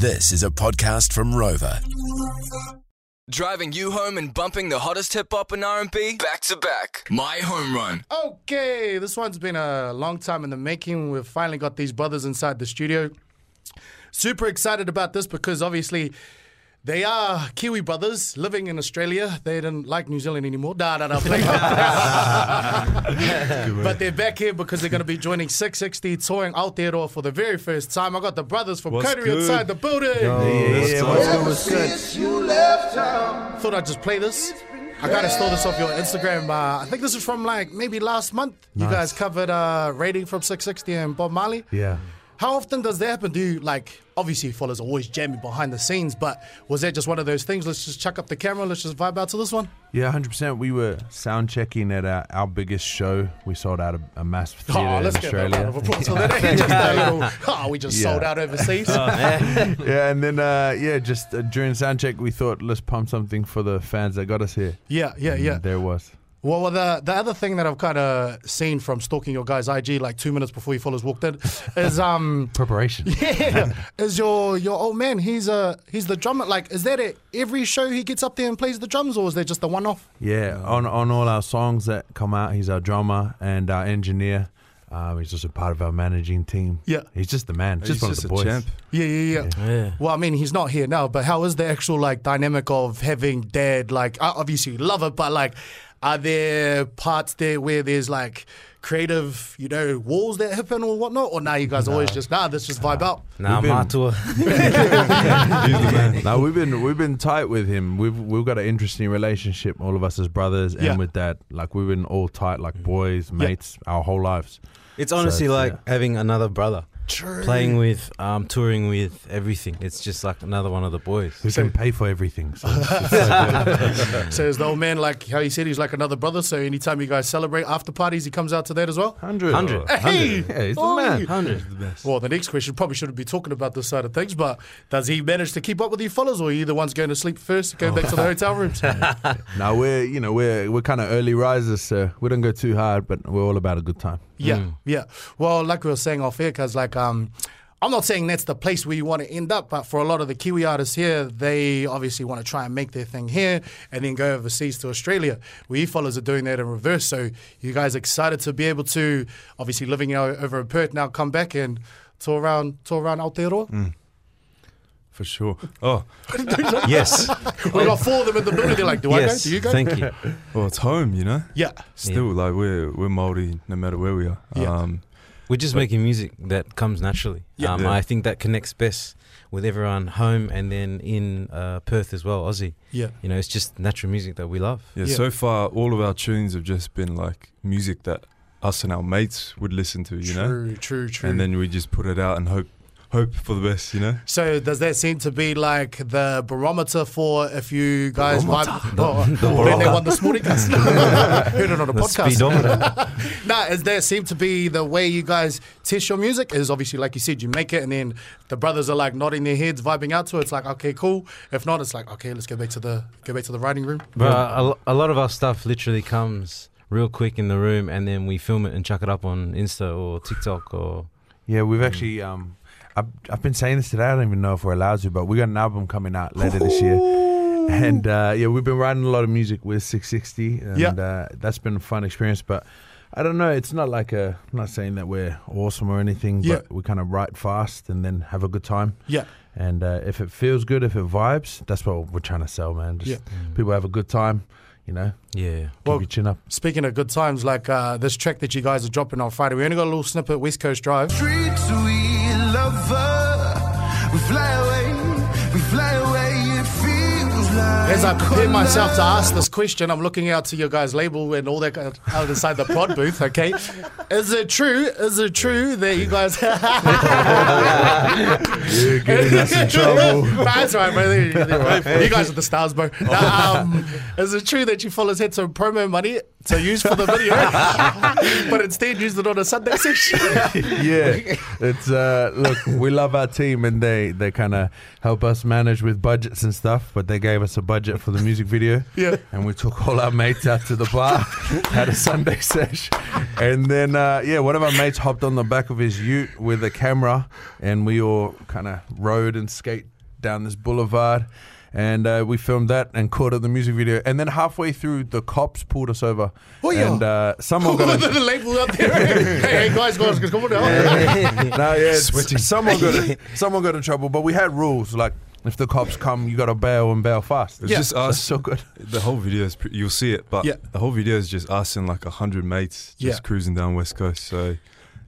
This is a podcast from Rover. Driving you home and bumping the hottest hip hop and R&B back to back. My home run. Okay, this one's been a long time in the making. We've finally got these brothers inside the studio. Super excited about this because obviously they are Kiwi brothers living in Australia. They didn't like New Zealand anymore. Nah, nah, nah, play. but they're back here because they're going to be joining Six60 touring Aotearoa for the very first time. I got the brothers from What's Coterie inside the building. yeah, what's good, what's good? Thought I'd just play this. I kind of stole this off your Instagram. Uh, I think this is from like maybe last month. You guys covered uh, Rating from Six60 and Bob Marley. Yeah. How often does that happen? Do you like, obviously, fellas are always jamming behind the scenes, but was that just one of those things? Let's just chuck up the camera, let's just vibe out to this one? Yeah, 100%. We were sound checking at our, our biggest show. We sold out a, a massive theatre Oh, in get Australia. of that. Just little, oh, we just Yeah. sold out overseas. yeah, and then, uh, yeah, just uh, during sound check, we thought, let's pump something for the fans that got us here. yeah, yeah, And yeah. There it was. Well, well, the the other thing that I've kind of seen from stalking your guys' IG like two minutes before you fellas walked in is um Preparation. yeah is your your old man. He's a he's the drummer. Like, is that at every show he gets up there and plays the drums, or is that just a one off? Yeah, on, on all our songs that come out, he's our drummer and our engineer. Um, he's just a part of our managing team. Yeah. He's just the man. Just He's one just of a the boys. champ. Yeah, yeah, yeah. Yeah. Well, I mean, he's not here now, but how is the actual like dynamic of having dad? Like, uh, obviously, you love it, but like, are there parts there where there's like creative, you know, walls that happen or whatnot? Or now you guys always just nah, let's just vibe out. Nah, We've been- Matua. no, we've been we've been tight with him. We've we've got an interesting relationship, all of us as brothers, Yeah. and with dad. Like we've been all tight, like boys, mates, our whole lives. It's honestly it's, like yeah. having another brother. True. Playing with, um, touring with, everything. It's just like another one of the boys. We can pay for everything. So so. So is the old man like how he said he's like another brother? So anytime you guys celebrate after parties, he comes out to that as well. Hundred, Hundred. Hey, Yeah, he's the Oi. man. Hundred. Well, the next question probably shouldn't be talking about this side of things, but does he manage to keep up with you fellas, or are you the ones going to sleep first, go back to the hotel rooms? no, we're you know we're we're kind of early risers, so we don't go too hard, but we're all about a good time. Yeah, yeah. Well, like we were saying off air, because like um, I'm not saying that's the place where you want to end up, but for a lot of the Kiwi artists here, they obviously want to try and make their thing here and then go overseas to Australia. We fellas are doing that in reverse. So you guys excited to be able to obviously living out over in Perth now, come back and tour around tour around Aotearoa. For sure. Oh, Yes. We got four of them in the building. They're like, do I go? Do you go? Thank you. well, it's home, you know. Yeah. Still, like we're we're Maori no matter where we are. Yeah. Um, We're just making music that comes naturally. Yeah. Um, Yeah. I think that connects best with everyone home and then in uh, Perth as well, Aussie. Yeah. You know, it's just natural music that we love. yeah, Yeah. So far, all of our tunes have just been like music that us and our mates would listen to, you know. true, true, true. And then we just put it out and hope hope for the best, you know. So does that seem to be like the barometer for if you guys vibe? Oh, when they won the Smoothies. Heard it on a The podcast. speedometer. nah, is that seem to be the way you guys test your music? Is obviously like you said, you make it and then the brothers are like nodding their heads, vibing out to it. It's like okay, cool. If not, it's like okay, let's go back to the go back to the writing room. But a, a lot of our stuff literally comes real quick in the room and then we film it and chuck it up on Insta or TikTok or. Yeah, we've actually. Um, I've, I've been saying this today. I don't even know if we're allowed to, but we got an album coming out later this year, and uh, yeah, we've been writing a lot of music with Six60, and Yeah. uh, that's been a fun experience. But I don't know. It's not like a. I'm not saying that we're awesome or anything, Yeah. but we kind of write fast and then have a good time. Yeah, And uh, if it feels good, if it vibes, that's what we're trying to sell, man. Just Yeah. people have a good time, you know. Yeah. Keep Well, your chin up. speaking of good times, like uh, this track that you guys are dropping on Friday, we only got a little snippet, West Coast Drive. Street As I prepare myself to ask this question, I'm looking out to your guys' label and all that kind of- out inside the prod booth. Okay, is it true? Is it true that you guys? You're getting us in trouble. Nah, That's right, bro. You guys are the stars, bro. Nah, um, is it true that you fellas had some promo money to use for the video, but instead used it on a Sunday session. yeah, it's uh, look, we love our team, and they they kind of help us manage with budgets and stuff. But they gave us a budget for the music video, Yeah. and we took all our mates out to the bar, had a Sunday sesh, and then uh, yeah, one of our mates hopped on the back of his Ute with a camera, and we all kind of rode and skate down this boulevard. And uh, we filmed that and caught it the music video. And then halfway through, the cops pulled us over. Oh, yeah. And uh, someone got the a, label up there. hey, hey, guys, guys, come on now. no, yeah, it's- someone got someone got in trouble, but we had rules like if the cops come, you got to bail and bail fast. It's Yeah. just That's us. so good. The whole video is pre- you'll see it, but Yeah. the whole video is just us and like a hundred mates just Yeah. cruising down West Coast. So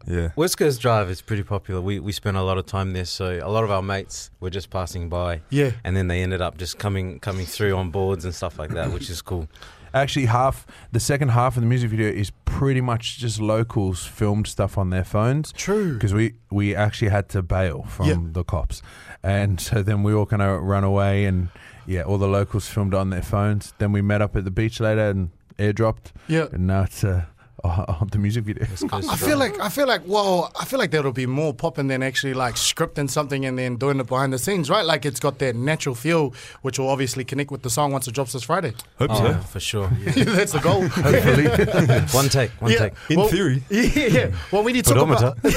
yeah, West Coast Drive is pretty popular. We we spent a lot of time there, so a lot of our mates were just passing by, Yeah. and then they ended up just coming coming through on boards and stuff like that, which is cool. Actually, half the second half of the music video is pretty much just locals filmed stuff on their phones. True. Because we we actually had to bail from Yeah. the cops, and so then we all kind of run away, and yeah, all the locals filmed on their phones. Then we met up at the beach later and airdropped, Yeah. and now it's uh, on the music video. West Coast I feel like I feel like well I feel like that'll be more popping than actually like scripting something and then doing it behind the scenes, right? Like it's got that natural feel, which will obviously connect with the song once it drops this Friday. hope Oh, so. for sure. That's the goal. Hopefully, one take, one Yeah. take. In Well, theory. Yeah, yeah. Well, when you talk Pedometer. about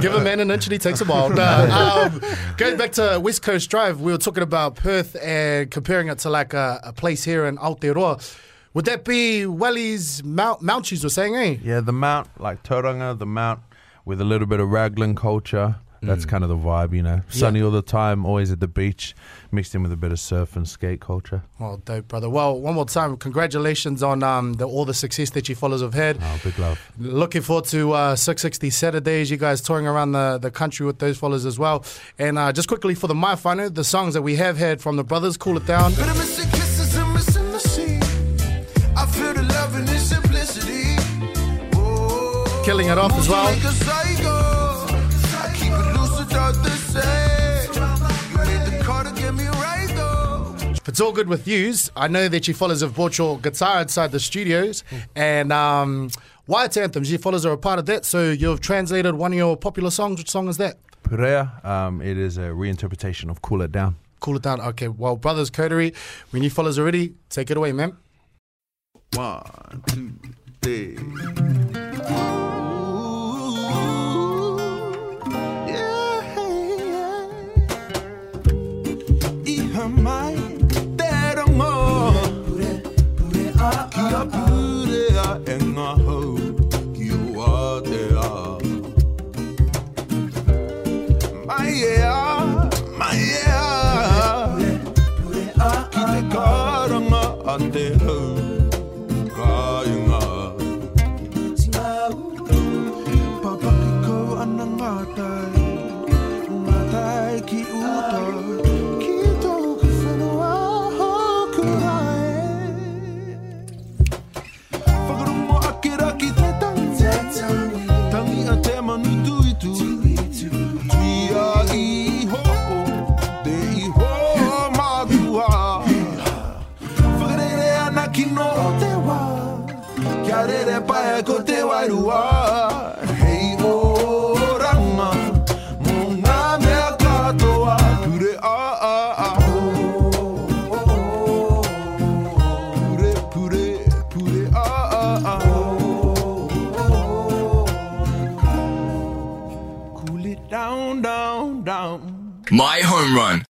give a man an inch and he takes a mile. Nah, um, going back to West Coast Drive, we were talking about Perth and comparing it to like a, a place here in Aotearoa. Would that be Welly's Mount Mounties were saying, eh? Yeah, the mount, like Tauranga, the mount with a little bit of raglan culture. That's kind of the vibe, you know. Sunny all the time, always at the beach, mixed in with a bit of surf and skate culture. Well, dope, brother. Well, one more time, congratulations on um, the, all the success that you fellas have had. Oh, big love. Looking forward to uh, Six60 Saturdays. You guys touring around the, the country with those fellas as well. And uh, just quickly for the My Final, the songs that we have had from the brothers, Cool It Down. Killing it off as well. Like a psycho. I keep it loose without the same. You made the call to get me right though. If it's all good with yous, I know that you fellas have brought your guitar inside the studios. And um, Waiata Anthems, you fellas are a part of that. So you've translated one of your popular songs. Which song is that? Purea, um, it is a reinterpretation of Cool It Down. Cool It Down. Okay, well, Brothers Coterie, when you fellas are ready, take it away, man. One, two, three. Ante ho, kaya My home run.